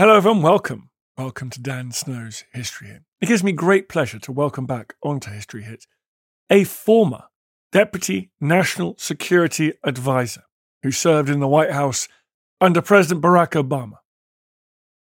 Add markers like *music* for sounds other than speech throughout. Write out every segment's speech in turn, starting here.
Hello, everyone. Welcome. Welcome to Dan Snow's History Hit. It gives me great pleasure to welcome back onto History Hit a former Deputy National Security Advisor who served in the White House under President Barack Obama.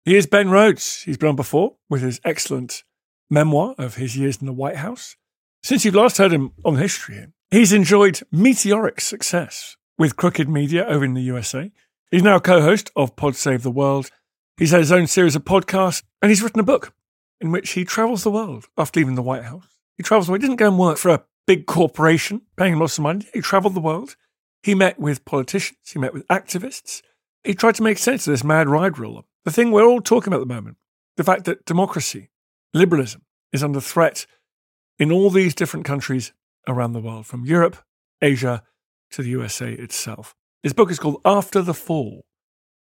He is Ben Rhodes. He's been on before with his excellent memoir of his years in the White House. Since you've last heard him on History Hit, he's enjoyed meteoric success with Crooked Media over in the USA. He's now co host of Pod Save the World He's had his own series of podcasts, and he's written a book in which he travels the world after leaving the White House. He travels the world. He didn't go and work for a big corporation paying him lots of money. He traveled the world. He met with politicians. He met with activists. He tried to make sense of this mad ride ruler. The thing we're all talking about at the moment, the fact that democracy, liberalism is under threat in all these different countries around the world, from Europe, Asia to the USA itself. His book is called After the Fall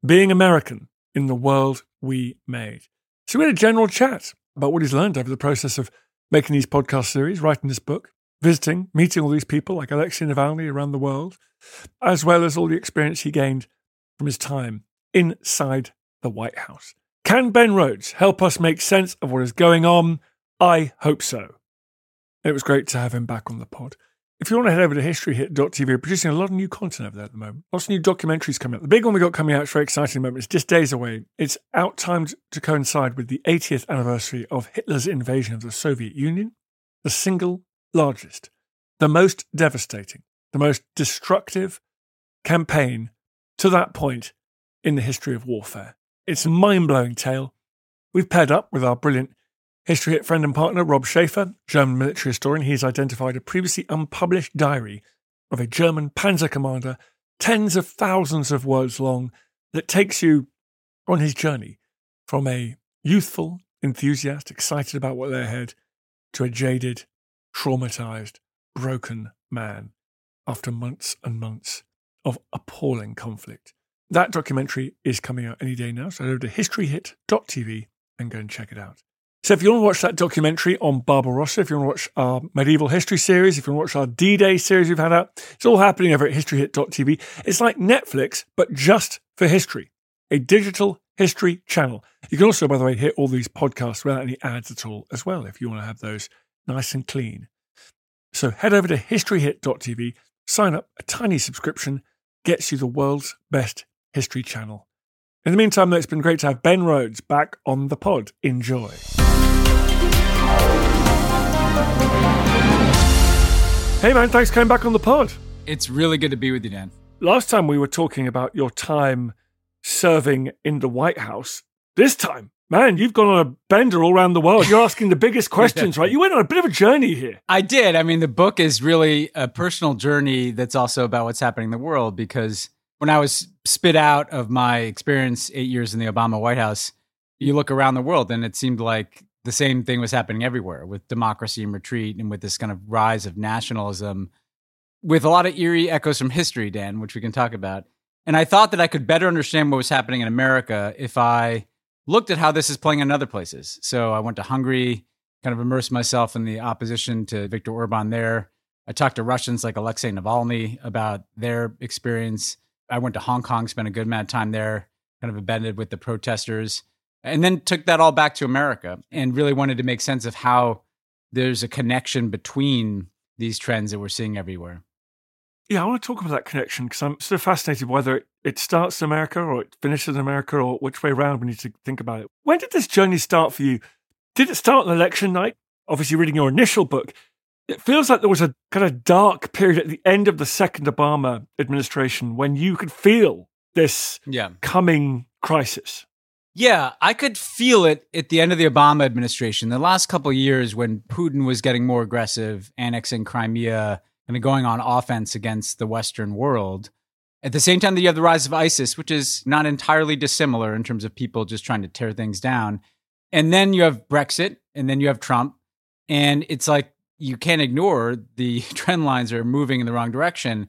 Being American in the world we made. So we had a general chat about what he's learned over the process of making these podcast series, writing this book, visiting, meeting all these people like Alexei Navalny around the world, as well as all the experience he gained from his time inside the White House. Can Ben Rhodes help us make sense of what is going on? I hope so. It was great to have him back on the pod. If you want to head over to historyhit.tv, we're producing a lot of new content over there at the moment. Lots of new documentaries coming out. The big one we got coming out is very exciting moment. It's just days away. It's out timed to coincide with the 80th anniversary of Hitler's invasion of the Soviet Union, the single largest, the most devastating, the most destructive campaign to that point in the history of warfare. It's a mind blowing tale. We've paired up with our brilliant History Hit friend and partner Rob Schaefer, German military historian, he's identified a previously unpublished diary of a German panzer commander, tens of thousands of words long, that takes you on his journey from a youthful enthusiast, excited about what lay ahead, to a jaded, traumatized, broken man after months and months of appalling conflict. That documentary is coming out any day now, so go to historyhit.tv and go and check it out. So if you want to watch that documentary on Barbarossa, if you want to watch our medieval history series, if you want to watch our D-Day series we've had out, it's all happening over at historyhit.tv. It's like Netflix, but just for history, a digital history channel. You can also, by the way, hit all these podcasts without any ads at all as well, if you want to have those nice and clean. So head over to historyhit.tv, sign up, a tiny subscription gets you the world's best history channel. In the meantime, though, it's been great to have Ben Rhodes back on the pod. Enjoy. Hey man, thanks for coming back on the pod. It's really good to be with you, Dan. Last time we were talking about your time serving in the White House. This time, man, you've gone on a bender all around the world. You're asking the biggest *laughs* questions, right? You went on a bit of a journey here. I did. I mean, the book is really a personal journey that's also about what's happening in the world because when I was spit out of my experience eight years in the Obama White House, you look around the world and it seemed like the same thing was happening everywhere with democracy in retreat and with this kind of rise of nationalism with a lot of eerie echoes from history, Dan, which we can talk about. And I thought that I could better understand what was happening in America if I looked at how this is playing in other places. So I went to Hungary, kind of immersed myself in the opposition to Viktor Orban there. I talked to Russians like Alexei Navalny about their experience. I went to Hong Kong, spent a good amount of time there, kind of embedded with the protesters and then took that all back to America and really wanted to make sense of how there's a connection between these trends that we're seeing everywhere. Yeah, I want to talk about that connection because I'm sort of fascinated whether it starts in America or it finishes in America or which way around we need to think about it. When did this journey start for you? Did it start on election night? Obviously, reading your initial book, it feels like there was a kind of dark period at the end of the second Obama administration when you could feel this Yeah. coming crisis. Yeah, I could feel it at the end of the Obama administration. The last couple years when Putin was getting more aggressive, annexing Crimea, and going on offense against the Western world. At the same time that you have the rise of ISIS, which is not entirely dissimilar in terms of people just trying to tear things down. And then you have Brexit, and then you have Trump. And it's like you can't ignore the *laughs* trend lines are moving in the wrong direction.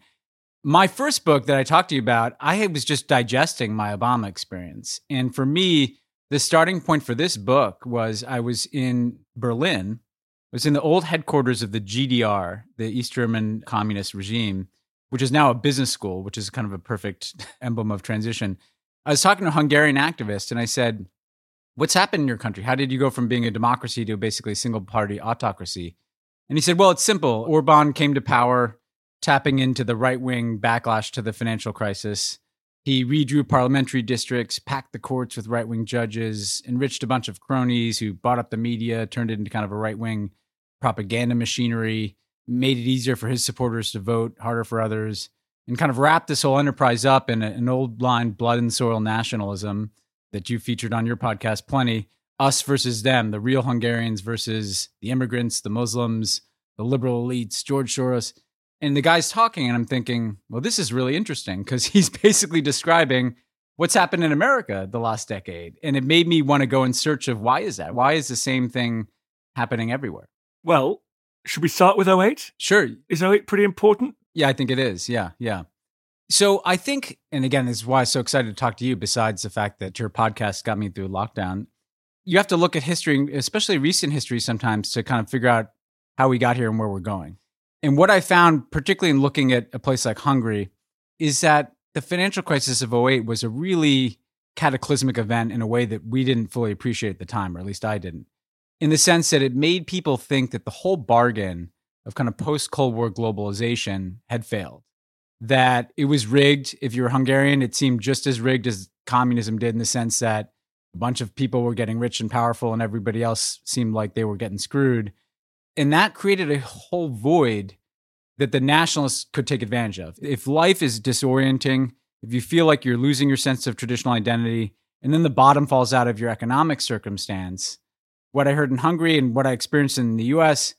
My first book that I talked to you about, I was just digesting my Obama experience. And for me, the starting point for this book was I was in Berlin. I was in the old headquarters of the GDR, the East German communist regime, which is now a business school, which is kind of a perfect *laughs* emblem of transition. I was talking to a Hungarian activist and I said, What's happened in your country? How did you go from being a democracy to basically a single party autocracy? And he said, Well, it's simple. Orban came to power tapping into the right wing backlash to the financial crisis. He redrew parliamentary districts, packed the courts with right wing judges, enriched a bunch of cronies who bought up the media, turned it into kind of a right wing propaganda machinery, made it easier for his supporters to vote, harder for others, and kind of wrapped this whole enterprise up in an old line blood and soil nationalism that you featured on your podcast plenty us versus them, the real Hungarians versus the immigrants, the Muslims, the liberal elites, George Soros. And the guy's talking, and I'm thinking, well, this is really interesting because *laughs* he's basically describing what's happened in America the last decade. And it made me want to go in search of why is that? Why is the same thing happening everywhere? Well, should we start with 08? Sure. Is 08 pretty important? Yeah, I think it is. Yeah, yeah. So I think, and again, this is why I'm so excited to talk to you, besides the fact that your podcast got me through lockdown. You have to look at history, especially recent history sometimes, to kind of figure out how we got here and where we're going. And what I found, particularly in looking at a place like Hungary, is that the financial crisis of 08 was a really cataclysmic event in a way that we didn't fully appreciate at the time, or at least I didn't, in the sense that it made people think that the whole bargain of kind of post Cold War globalization had failed. That it was rigged. If you're Hungarian, it seemed just as rigged as communism did in the sense that a bunch of people were getting rich and powerful and everybody else seemed like they were getting screwed. And that created a whole void that the nationalists could take advantage of. If life is disorienting, if you feel like you're losing your sense of traditional identity, and then the bottom falls out of your economic circumstance, what I heard in Hungary and what I experienced in the US,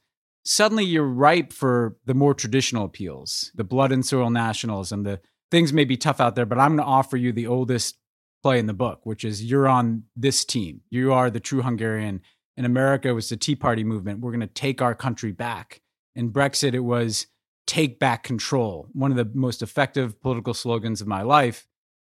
suddenly you're ripe for the more traditional appeals, the blood and soil nationalism, the things may be tough out there, but I'm going to offer you the oldest play in the book, which is you're on this team. You are the true Hungarian. In America, it was the Tea Party movement. We're going to take our country back. In Brexit, it was take back control, one of the most effective political slogans of my life,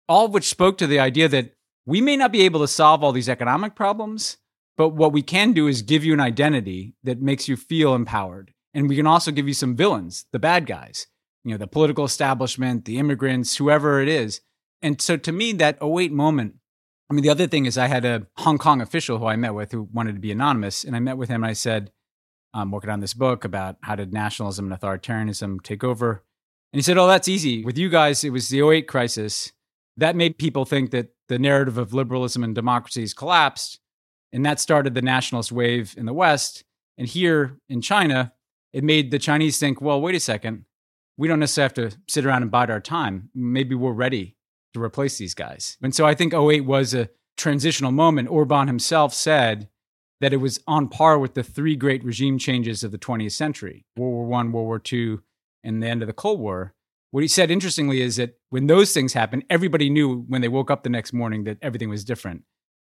all of which spoke to the idea that we may not be able to solve all these economic problems, but what we can do is give you an identity that makes you feel empowered. And we can also give you some villains, the bad guys, you know, the political establishment, the immigrants, whoever it is. And so to me, that 08 moment, I mean, the other thing is I had a Hong Kong official who I met with who wanted to be anonymous. And I met with him and I said, I'm working on this book about how did nationalism and authoritarianism take over. And he said, Oh, that's easy. With you guys, it was the 08 crisis. That made people think that the narrative of liberalism and democracy has collapsed. And that started the nationalist wave in the West. And here in China, it made the Chinese think, well, wait a second. We don't necessarily have to sit around and bide our time. Maybe we're ready to replace these guys. And so I think 08 was a transitional moment. Orban himself said that it was on par with the three great regime changes of the 20th century World War I, World War II, and the end of the Cold War. What he said, interestingly, is that when those things happened, everybody knew when they woke up the next morning that everything was different.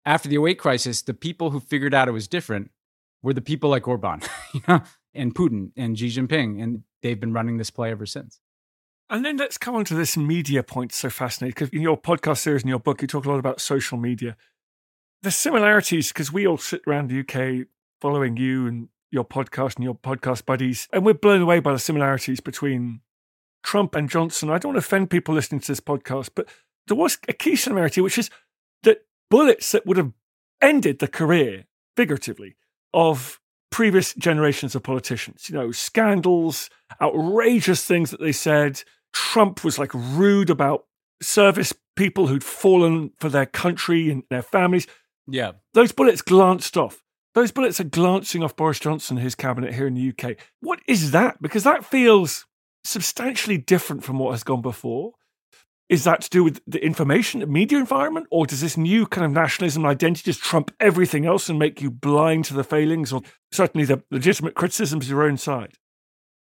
After the 08 crisis, the people who figured out it was different were the people like Orban *laughs* you know, and Putin and Xi Jinping. And they've been running this play ever since. And then let's come on to this media point. So fascinating because in your podcast series and your book, you talk a lot about social media. The similarities, because we all sit around the UK following you and your podcast and your podcast buddies, and we're blown away by the similarities between Trump and Johnson. I don't want to offend people listening to this podcast, but there was a key similarity, which is that bullets that would have ended the career, figuratively, of previous generations of politicians. You know, scandals, outrageous things that they said. Trump was like rude about service people who'd fallen for their country and their families. Yeah. Those bullets glanced off. Those bullets are glancing off Boris Johnson and his cabinet here in the UK. What is that? Because that feels substantially different from what has gone before. Is that to do with the information, the media environment, or does this new kind of nationalism identity just trump everything else and make you blind to the failings or certainly the legitimate criticisms of your own side?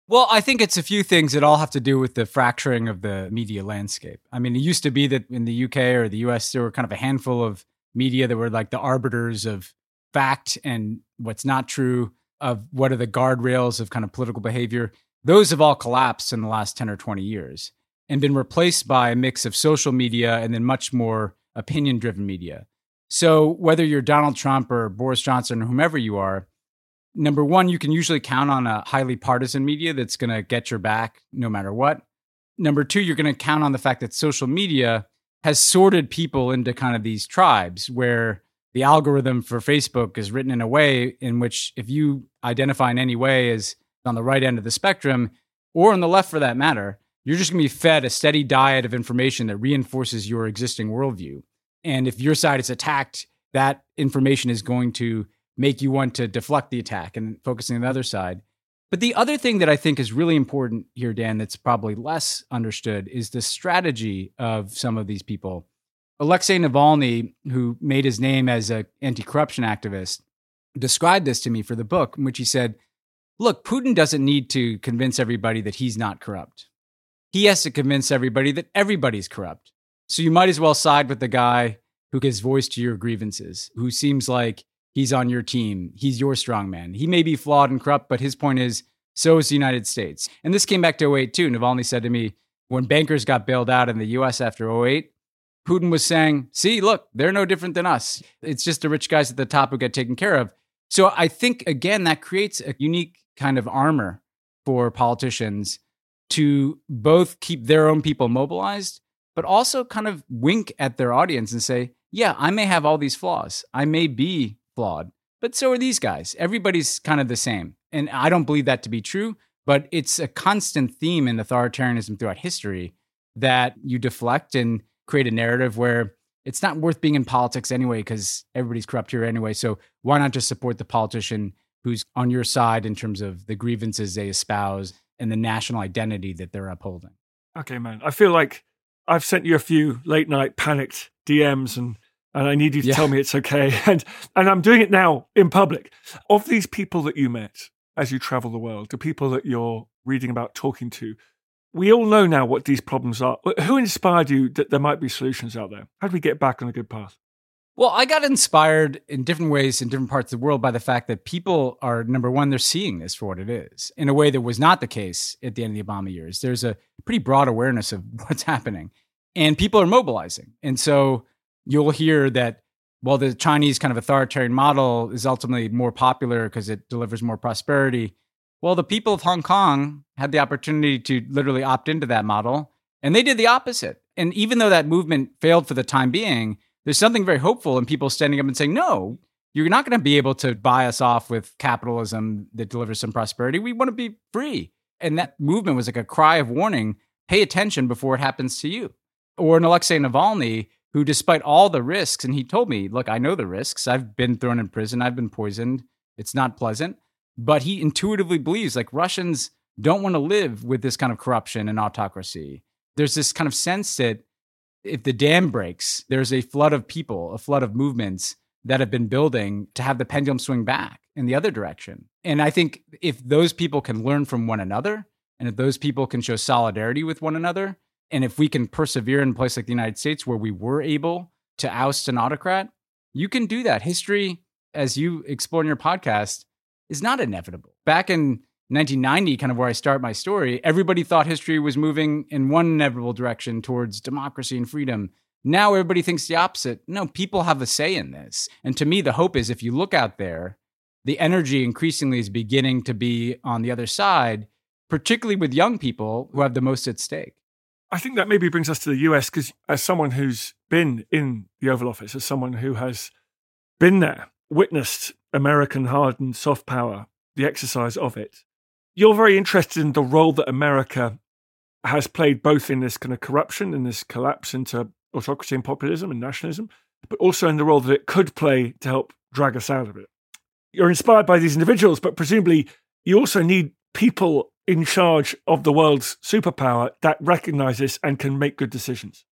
Well, I think it's a few things that all have to do with the fracturing of the media landscape. I mean, it used to be that in the UK or the US, there were kind of a handful of media that were like the arbiters of fact and what's not true, of what are the guardrails of kind of political behavior. Those have all collapsed in the last 10 or 20 years and been replaced by a mix of social media and then much more opinion driven media. So, whether you're Donald Trump or Boris Johnson or whomever you are, number one, you can usually count on a highly partisan media that's going to get your back no matter what. Number two, you're going to count on the fact that social media has sorted people into kind of these tribes where the algorithm for Facebook is written in a way in which if you identify in any way as on the right end of the spectrum or on the left for that matter, you're just going to be fed a steady diet of information that reinforces your existing worldview. And if your side is attacked, that information is going to make you want to deflect the attack and focusing on the other side. But the other thing that I think is really important here, Dan, that's probably less understood is the strategy of some of these people. Alexei Navalny, who made his name as an anti corruption activist, described this to me for the book, in which he said, Look, Putin doesn't need to convince everybody that he's not corrupt. He has to convince everybody that everybody's corrupt. So you might as well side with the guy who gives voice to your grievances, who seems like He's on your team. He's your strongman. He may be flawed and corrupt, but his point is so is the United States. And this came back to 08 too. Navalny said to me, when bankers got bailed out in the US after 08, Putin was saying, see, look, they're no different than us. It's just the rich guys at the top who get taken care of. So I think, again, that creates a unique kind of armor for politicians to both keep their own people mobilized, but also kind of wink at their audience and say, yeah, I may have all these flaws. I may be flawed. But so are these guys. Everybody's kind of the same. And I don't believe that to be true, but it's a constant theme in authoritarianism throughout history that you deflect and create a narrative where it's not worth being in politics anyway because everybody's corrupt here anyway. So why not just support the politician who's on your side in terms of the grievances they espouse and the national identity that they're upholding? Okay, man. I feel like I've sent you a few late night panicked DMs and and I need you to yeah. tell me it's okay. *laughs* And and I'm doing it now in public. Of these people that you met as you travel the world, the people that you're reading about, talking to, we all know now what these problems are. Who inspired you that there might be solutions out there? How do we get back on a good path? Well, I got inspired in different ways in different parts of the world by the fact that people are number one, they're seeing this for what it is in a way that was not the case at the end of the Obama years. There's a pretty broad awareness of *laughs* what's happening, and people are mobilizing. And so you'll hear that while the Chinese kind of authoritarian model is ultimately more popular because it delivers more prosperity, well, the people of Hong Kong had the opportunity to literally opt into that model, and they did the opposite. And even though that movement failed for the time being, there's something very hopeful in people standing up and saying, no, you're not going to be able to buy us off with capitalism that delivers some prosperity. We want to be free. And that movement was like a cry of warning pay attention before it happens to you. Or an Alexei Navalny, who, despite all the risks, and he told me, look, I know the risks. I've been thrown in prison, I've been poisoned. It's not pleasant. But he intuitively believes like Russians don't want to live with this kind of corruption and autocracy. There's this kind of sense that if the dam breaks, there's a flood of people, a flood of movements that have been building to have the pendulum swing back in the other direction. And I think if those people can learn from one another, and if those people can show solidarity with one another, and if we can persevere in a place like the United States where we were able to oust an autocrat, you can do that. History, as you explore in your podcast, is not inevitable. Back in 1990, kind of where I start my story, everybody thought history was moving in one inevitable direction towards democracy and freedom. Now everybody thinks the opposite. No, people have a say in this. And to me, the hope is if you look out there, the energy increasingly is beginning to be on the other side, particularly with young people who have the most at stake. I think that maybe brings us to the US because, as someone who's been in the Oval Office, as someone who has been there, witnessed American hardened soft power, the exercise of it, you're very interested in the role that America has played both in this kind of corruption and this collapse into autocracy and populism and nationalism, but also in the role that it could play to help drag us out of it. You're inspired by these individuals, but presumably you also need people in charge of the world's superpower that recognize this and can make good decisions.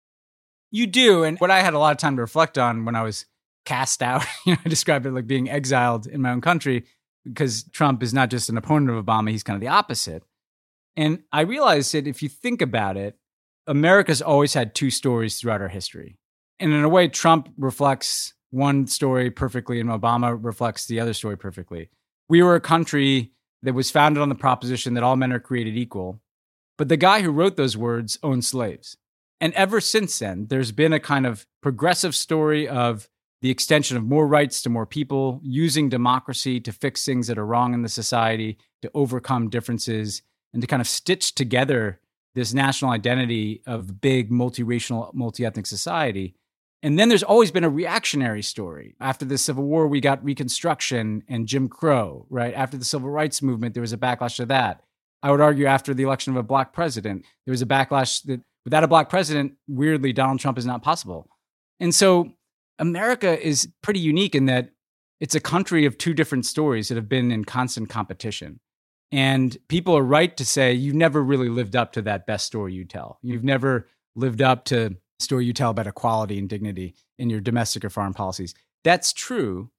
You do. And what I had a lot of time to reflect on when I was cast out, *laughs* you know, I described it like being exiled in my own country because Trump is not just an opponent of Obama, he's kind of the opposite. And I realized that if you think about it, America's always had two stories throughout our history. And in a way, Trump reflects one story perfectly and Obama reflects the other story perfectly. We were a country that was founded on the proposition that all men are created equal. But the guy who wrote those words owned slaves. And ever since then, there's been a kind of progressive story of the extension of more rights to more people, using democracy to fix things that are wrong in the society, to overcome differences, and to kind of stitch together this national identity of big multiracial, multi-ethnic society. And then there's always been a reactionary story. After the Civil War, we got Reconstruction and Jim Crow, right? After the Civil Rights Movement, there was a backlash to that. I would argue after the election of a black president, there was a backlash that without a black president, weirdly, Donald Trump is not possible. And so America is pretty unique in that it's a country of two different stories that have been in constant competition. And people are right to say you've never really lived up to that best story you tell. You've never lived up to story you tell about equality and dignity in your domestic or foreign policies. That's true.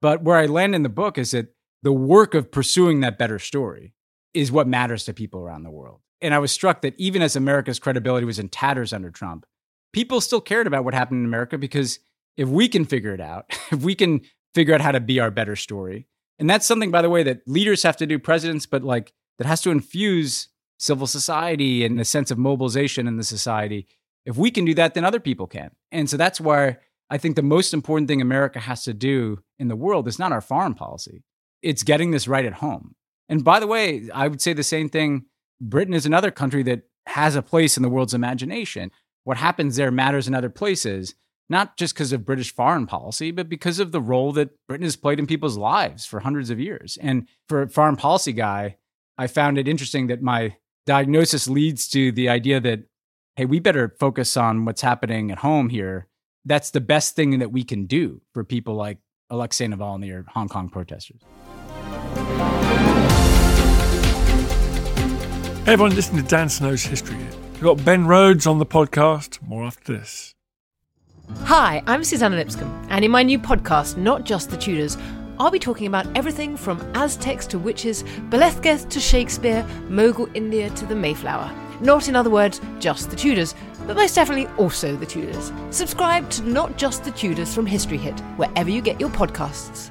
But where I land in the book is that the work of pursuing that better story is what matters to people around the world. And I was struck that even as America's credibility was in tatters under Trump, people still cared about what happened in America because if we can figure it out, *laughs* if we can figure out how to be our better story, and that's something, by the way, that leaders have to do, presidents, but like that has to infuse civil society and a sense of mobilization in the society if we can do that, then other people can. And so that's why I think the most important thing America has to do in the world is not our foreign policy, it's getting this right at home. And by the way, I would say the same thing. Britain is another country that has a place in the world's imagination. What happens there matters in other places, not just because of British foreign policy, but because of the role that Britain has played in people's lives for hundreds of years. And for a foreign policy guy, I found it interesting that my diagnosis leads to the idea that hey, we better focus on what's happening at home here. That's the best thing that we can do for people like Alexei Navalny or Hong Kong protesters. Hey everyone, listen to Dan Snow's History. We've got Ben Rhodes on the podcast. More after this. Hi, I'm Suzannah Lipscomb, and in my new podcast, Not Just the Tudors, I'll be talking about everything from Aztecs to witches, Belethgeth to Shakespeare, Mogul India to the Mayflower. Not, in other words, just the Tudors, but most definitely also the Tudors. Subscribe to Not Just the Tudors from History Hit, wherever you get your podcasts.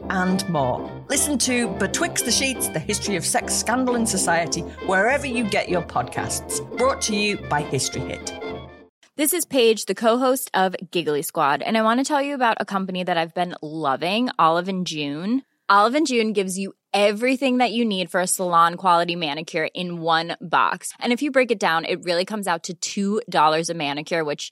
and more. Listen to Betwixt the Sheets, the history of sex scandal in society, wherever you get your podcasts. Brought to you by History Hit. This is Paige, the co-host of Giggly Squad, and I want to tell you about a company that I've been loving, Olive and June. Olive and June gives you everything that you need for a salon quality manicure in one box. And if you break it down, it really comes out to $2 a manicure, which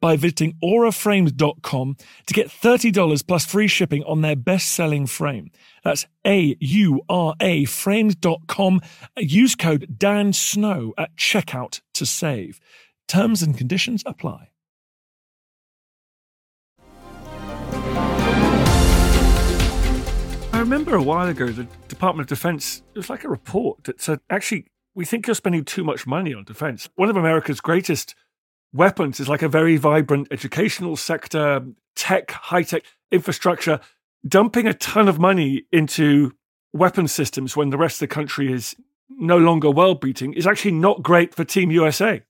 by visiting auraframes.com to get $30 plus free shipping on their best selling frame. That's A U R A frames.com. Use code Dan Snow at checkout to save. Terms and conditions apply. I remember a while ago the Department of Defense, it was like a report that said, actually, we think you're spending too much money on defense. One of America's greatest weapons is like a very vibrant educational sector, tech, high tech infrastructure. Dumping a ton of money into weapon systems when the rest of the country is no longer world beating is actually not great for Team USA.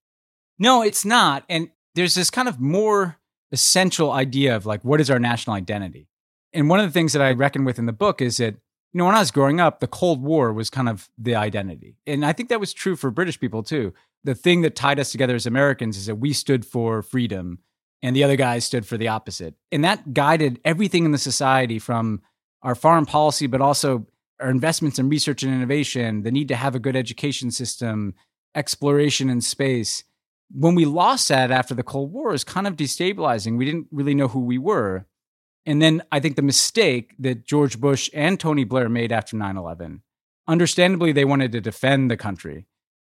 No, it's not. And there's this kind of more essential idea of like, what is our national identity? And one of the things that I reckon with in the book is that, you know, when I was growing up, the Cold War was kind of the identity. And I think that was true for British people too. The thing that tied us together as Americans is that we stood for freedom and the other guys stood for the opposite. And that guided everything in the society from our foreign policy, but also our investments in research and innovation, the need to have a good education system, exploration in space. When we lost that after the Cold War, is kind of destabilizing. We didn't really know who we were. And then I think the mistake that George Bush and Tony Blair made after 9 11, understandably, they wanted to defend the country.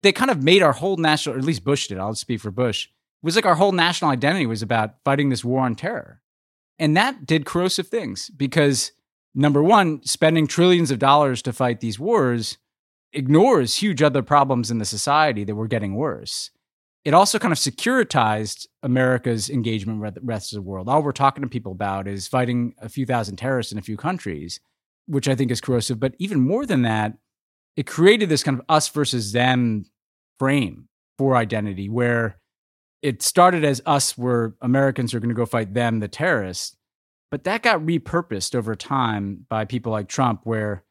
They kind of made our whole national, or at least Bush did, I'll speak for Bush, it was like our whole national identity was about fighting this war on terror. And that did corrosive things because number one, spending trillions of dollars to fight these wars ignores huge other problems in the society that were getting worse it also kind of securitized America's engagement with the rest of the world. All we're talking to people about is fighting a few thousand terrorists in a few countries, which I think is corrosive. But even more than that, it created this kind of us versus them frame for identity where it started as us were Americans are going to go fight them, the terrorists. But that got repurposed over time by people like Trump, where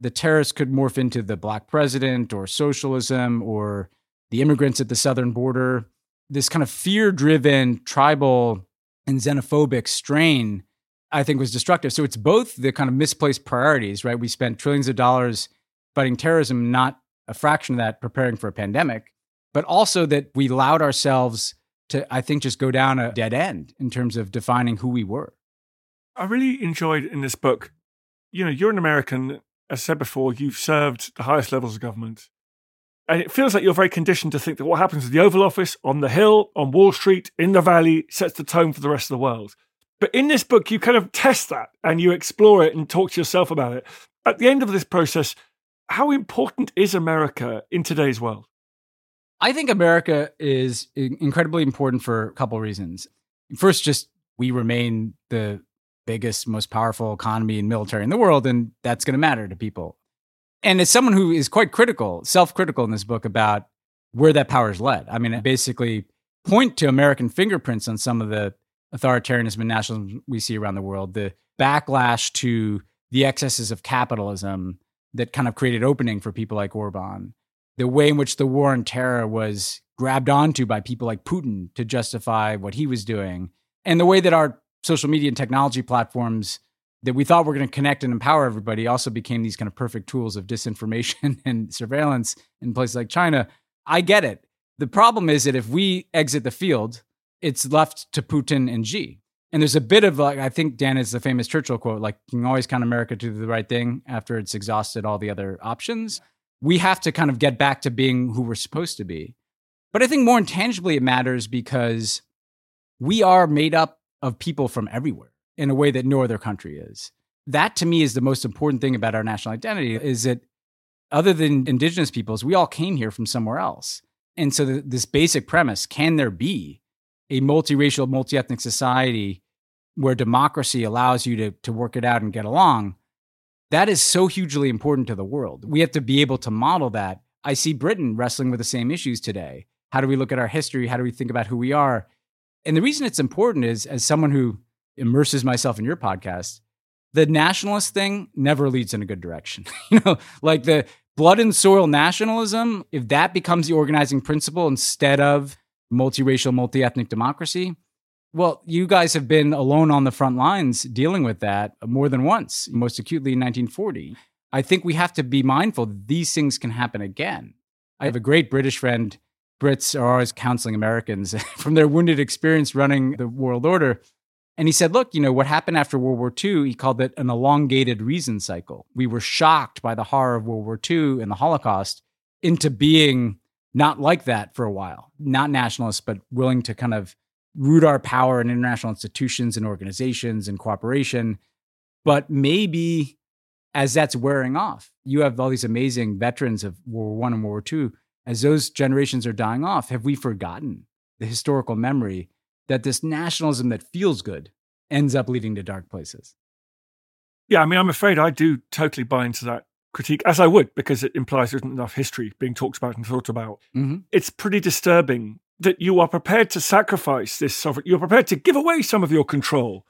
the terrorists could morph into the black president or socialism or the immigrants at the southern border, this kind of fear driven, tribal, and xenophobic strain, I think was destructive. So it's both the kind of misplaced priorities, right? We spent trillions of dollars fighting terrorism, not a fraction of that preparing for a pandemic, but also that we allowed ourselves to, I think, just go down a dead end in terms of defining who we were. I really enjoyed in this book, you know, you're an American. As I said before, you've served the highest levels of government. And it feels like you're very conditioned to think that what happens at the Oval Office, on the Hill, on Wall Street, in the Valley, sets the tone for the rest of the world. But in this book, you kind of test that and you explore it and talk to yourself about it. At the end of this process, how important is America in today's world? I think America is incredibly important for a couple of reasons. First, just we remain the biggest, most powerful economy and military in the world, and that's going to matter to people and as someone who is quite critical, self-critical in this book about where that power is led. I mean, I basically point to American fingerprints on some of the authoritarianism and nationalism we see around the world, the backlash to the excesses of capitalism that kind of created opening for people like Orban, the way in which the war on terror was grabbed onto by people like Putin to justify what he was doing, and the way that our social media and technology platforms that we thought were going to connect and empower everybody also became these kind of perfect tools of disinformation *laughs* and surveillance in places like China. I get it. The problem is that if we exit the field, it's left to Putin and Xi. And there's a bit of like, I think Dan is the famous Churchill quote, like, you can always count America to do the right thing after it's exhausted all the other options. We have to kind of get back to being who we're supposed to be. But I think more intangibly, it matters because we are made up of people from everywhere in a way that no other country is. That to me is the most important thing about our national identity is that other than indigenous peoples, we all came here from somewhere else. And so the, this basic premise, can there be a multiracial, multi-ethnic society where democracy allows you to, to work it out and get along? That is so hugely important to the world. We have to be able to model that. I see Britain wrestling with the same issues today. How do we look at our history? How do we think about who we are? And the reason it's important is as someone who immerses myself in your podcast, the nationalist thing never leads in a good direction. *laughs* you know, like the blood and soil nationalism, if that becomes the organizing principle instead of multiracial, multi ethnic democracy, well, you guys have been alone on the front lines dealing with that more than once, most acutely in 1940. I think we have to be mindful these things can happen again. I have a great British friend. Brits are always counseling Americans *laughs* from their wounded experience running the world order. And he said, look, you know, what happened after World War II, he called it an elongated reason cycle. We were shocked by the horror of World War II and the Holocaust into being not like that for a while, not nationalists, but willing to kind of root our power in international institutions and organizations and cooperation. But maybe as that's wearing off, you have all these amazing veterans of World War One and World War Two. As those generations are dying off, have we forgotten the historical memory that this nationalism that feels good ends up leading to dark places. Yeah, I mean, I'm afraid I do totally buy into that critique, as I would, because it implies there isn't enough history being talked about and thought about. Mm-hmm. It's pretty disturbing that you are prepared to sacrifice this sovereignty. You're prepared to give away some of your control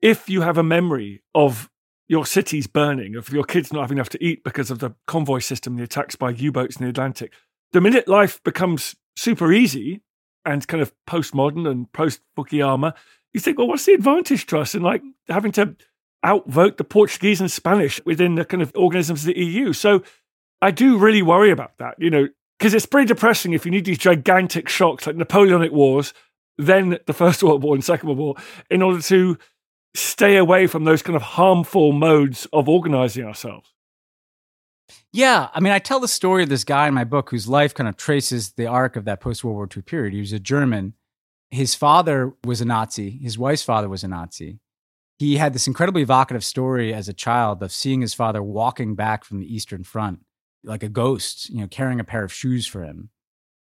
if you have a memory of your cities burning, of your kids not having enough to eat because of the convoy system, the attacks by U boats in the Atlantic. The minute life becomes super easy, and kind of postmodern and post Fukuyama, you think, well, what's the advantage to us in like having to outvote the Portuguese and Spanish within the kind of organisms of the EU? So I do really worry about that, you know, because it's pretty depressing if you need these gigantic shocks like Napoleonic Wars, then the First World War and Second World War, in order to stay away from those kind of harmful modes of organizing ourselves. Yeah, I mean, I tell the story of this guy in my book whose life kind of traces the arc of that post World War II period. He was a German. His father was a Nazi. His wife's father was a Nazi. He had this incredibly evocative story as a child of seeing his father walking back from the Eastern Front like a ghost, you know, carrying a pair of shoes for him.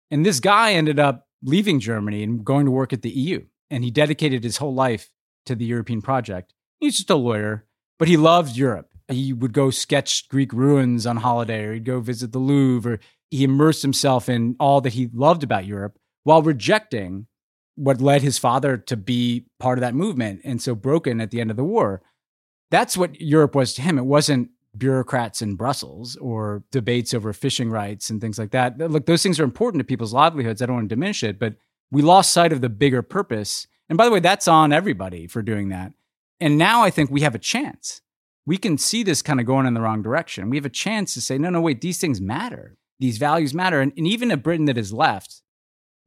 And this guy ended up leaving Germany and going to work at the EU. And he dedicated his whole life to the European project. He's just a lawyer, but he loved Europe he would go sketch Greek ruins on holiday, or he'd go visit the Louvre, or he immersed himself in all that he loved about Europe while rejecting what led his father to be part of that movement and so broken at the end of the war. That's what Europe was to him. It wasn't bureaucrats in Brussels or debates over fishing rights and things like that. Look, those things are important to people's livelihoods. I don't want to diminish it, but we lost sight of the bigger purpose. And by the way, that's on everybody for doing that. And now I think we have a chance we can see this kind of going in the wrong direction. We have a chance to say, no, no, wait, these things matter. These values matter. And, and even a Britain that is left,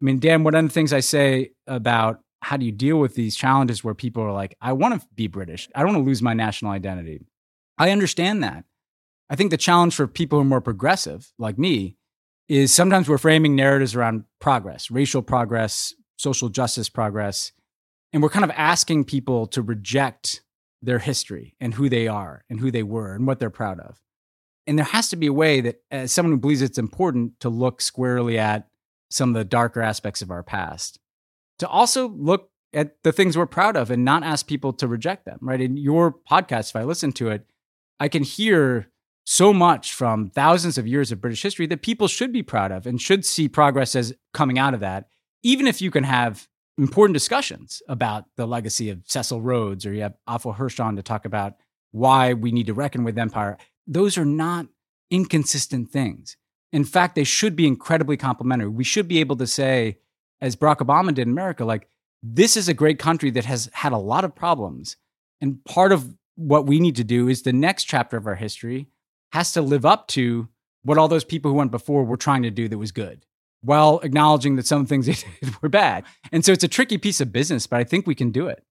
I mean, Dan, one of the things I say about how do you deal with these challenges where people are like, I want to be British. I don't want to lose my national identity. I understand that. I think the challenge for people who are more progressive, like me, is sometimes we're framing narratives around progress, racial progress, social justice progress. And we're kind of asking people to reject their history and who they are and who they were and what they're proud of. And there has to be a way that, as someone who believes it's important to look squarely at some of the darker aspects of our past, to also look at the things we're proud of and not ask people to reject them, right? In your podcast, if I listen to it, I can hear so much from thousands of years of British history that people should be proud of and should see progress as coming out of that, even if you can have important discussions about the legacy of Cecil Rhodes, or you have Afua Hirsch to talk about why we need to reckon with empire. Those are not inconsistent things. In fact, they should be incredibly complementary. We should be able to say, as Barack Obama did in America, like, this is a great country that has had a lot of problems. And part of what we need to do is the next chapter of our history has to live up to what all those people who went before were trying to do that was good while acknowledging that some things *laughs* they did were bad. And so it's a tricky piece of business, but I think we can do it.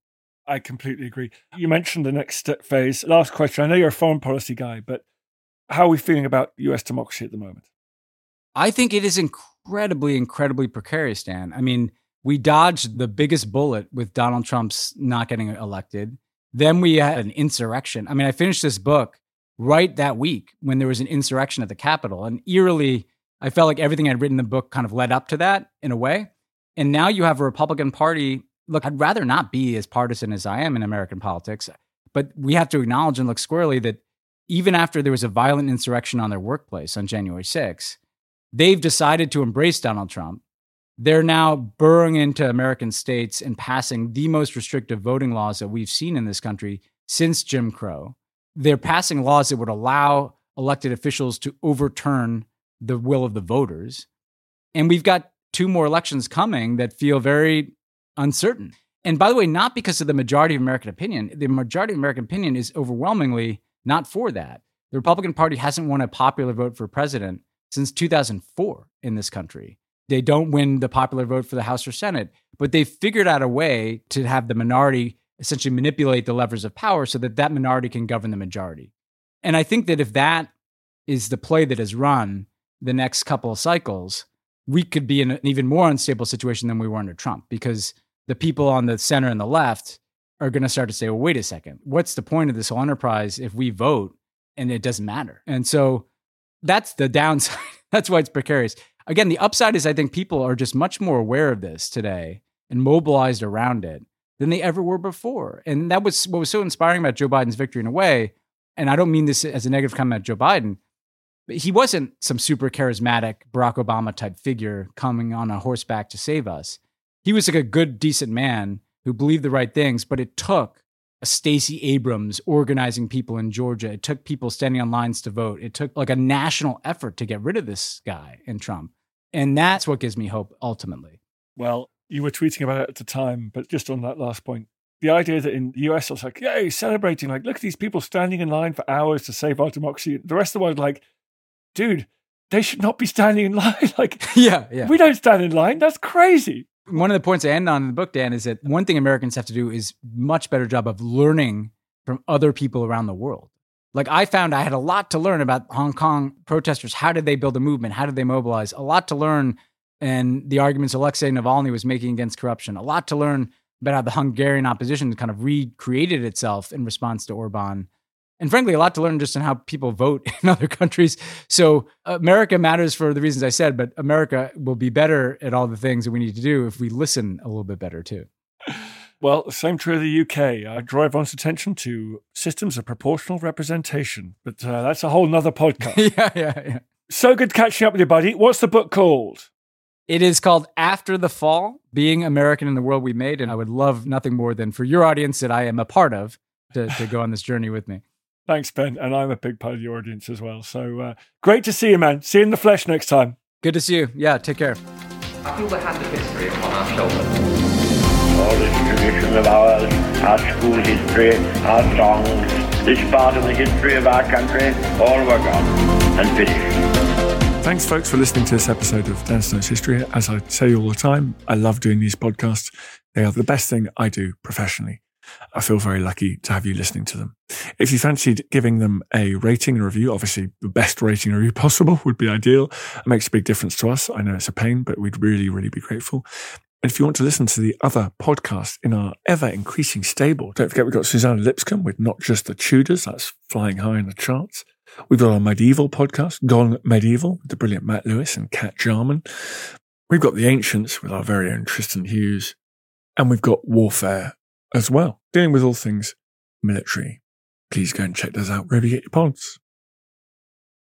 I completely agree. You mentioned the next phase. Last question. I know you're a foreign policy guy, but how are we feeling about US democracy at the moment? I think it is incredibly, incredibly precarious, Dan. I mean, we dodged the biggest bullet with Donald Trump's not getting elected. Then we had an insurrection. I mean, I finished this book right that week when there was an insurrection at the Capitol. And eerily, I felt like everything I'd written in the book kind of led up to that in a way. And now you have a Republican Party. Look, I'd rather not be as partisan as I am in American politics, but we have to acknowledge and look squarely that even after there was a violent insurrection on their workplace on January 6th, they've decided to embrace Donald Trump. They're now burrowing into American states and passing the most restrictive voting laws that we've seen in this country since Jim Crow. They're passing laws that would allow elected officials to overturn the will of the voters. And we've got two more elections coming that feel very uncertain. And by the way, not because of the majority of American opinion. The majority of American opinion is overwhelmingly not for that. The Republican Party hasn't won a popular vote for president since 2004 in this country. They don't win the popular vote for the House or Senate, but they've figured out a way to have the minority essentially manipulate the levers of power so that that minority can govern the majority. And I think that if that is the play that is run the next couple of cycles, we could be in an even more unstable situation than we were under Trump because the people on the center and the left are going to start to say, well, wait a second, what's the point of this whole enterprise if we vote and it doesn't matter? And so that's the downside. *laughs* that's why it's precarious. Again, the upside is I think people are just much more aware of this today and mobilized around it than they ever were before. And that was what was so inspiring about Joe Biden's victory in a way. And I don't mean this as a negative comment Joe Biden, but he wasn't some super charismatic Barack Obama type figure coming on a horseback to save us. He was like a good, decent man who believed the right things, but it took a Stacey Abrams organizing people in Georgia. It took people standing on lines to vote. It took like a national effort to get rid of this guy and Trump. And that's what gives me hope ultimately. Well, you were tweeting about it at the time, but just on that last point, the idea that in the US, it's like, yay, celebrating, like, look at these people standing in line for hours to save our democracy. The rest of the world, like, dude, they should not be standing in *laughs* line. like, yeah, yeah. We don't stand in line. That's crazy one of the points I end on in the book, Dan, is that one thing Americans have to do is much better job of learning from other people around the world. Like I found I had a lot to learn about Hong Kong protesters. How did they build a movement? How did they mobilize? A lot to learn and the arguments Alexei Navalny was making against corruption. A lot to learn about how the Hungarian opposition kind of recreated itself in response to Orban and frankly, a lot to learn just in how people vote *laughs* in other countries. So America matters for the reasons I said, but America will be better at all the things that we need to do if we listen a little bit better too. *laughs* Well, same true of the UK. I draw everyone's attention to systems of proportional representation, but uh, that's a whole nother *laughs* podcast. yeah, yeah, yeah. So good catching up with you, buddy. What's the book called? It is called After the Fall Being American in the World We Made. And I would love nothing more than for your audience that I am a part of to, to go on this journey with me. *laughs* Thanks, Ben. And I'm a big part of the audience as well. So uh, great to see you, man. See you in the flesh next time. Good to see you. Yeah, take care. I feel the hand of history upon our shoulders. All this tradition of ours, our school history, our songs, this part of the history of our country, all were gone and finished. Thanks, folks, for listening to this episode of Dan Snow's History. As I say all the time, I love doing these podcasts. They are the best thing I do professionally. I feel very lucky to have you listening to them. If you fancied giving them a rating and review, obviously the best rating review possible would be ideal. It makes a big difference to us. I know it's a pain, but we'd really, really be grateful. And if you want to listen to the other podcasts in our ever increasing stable, don't forget we've got Suzannah Lipscomb with Not Just the Tudors. That's flying high in the charts. We've got our medieval podcast, Gone Medieval, with the brilliant Matt Lewis and Kat Jarman. We've got The Ancients with our very own Tristan Hughes. And we've got Warfare as well, dealing with all things military. Please go and check those out wherever you get your pods.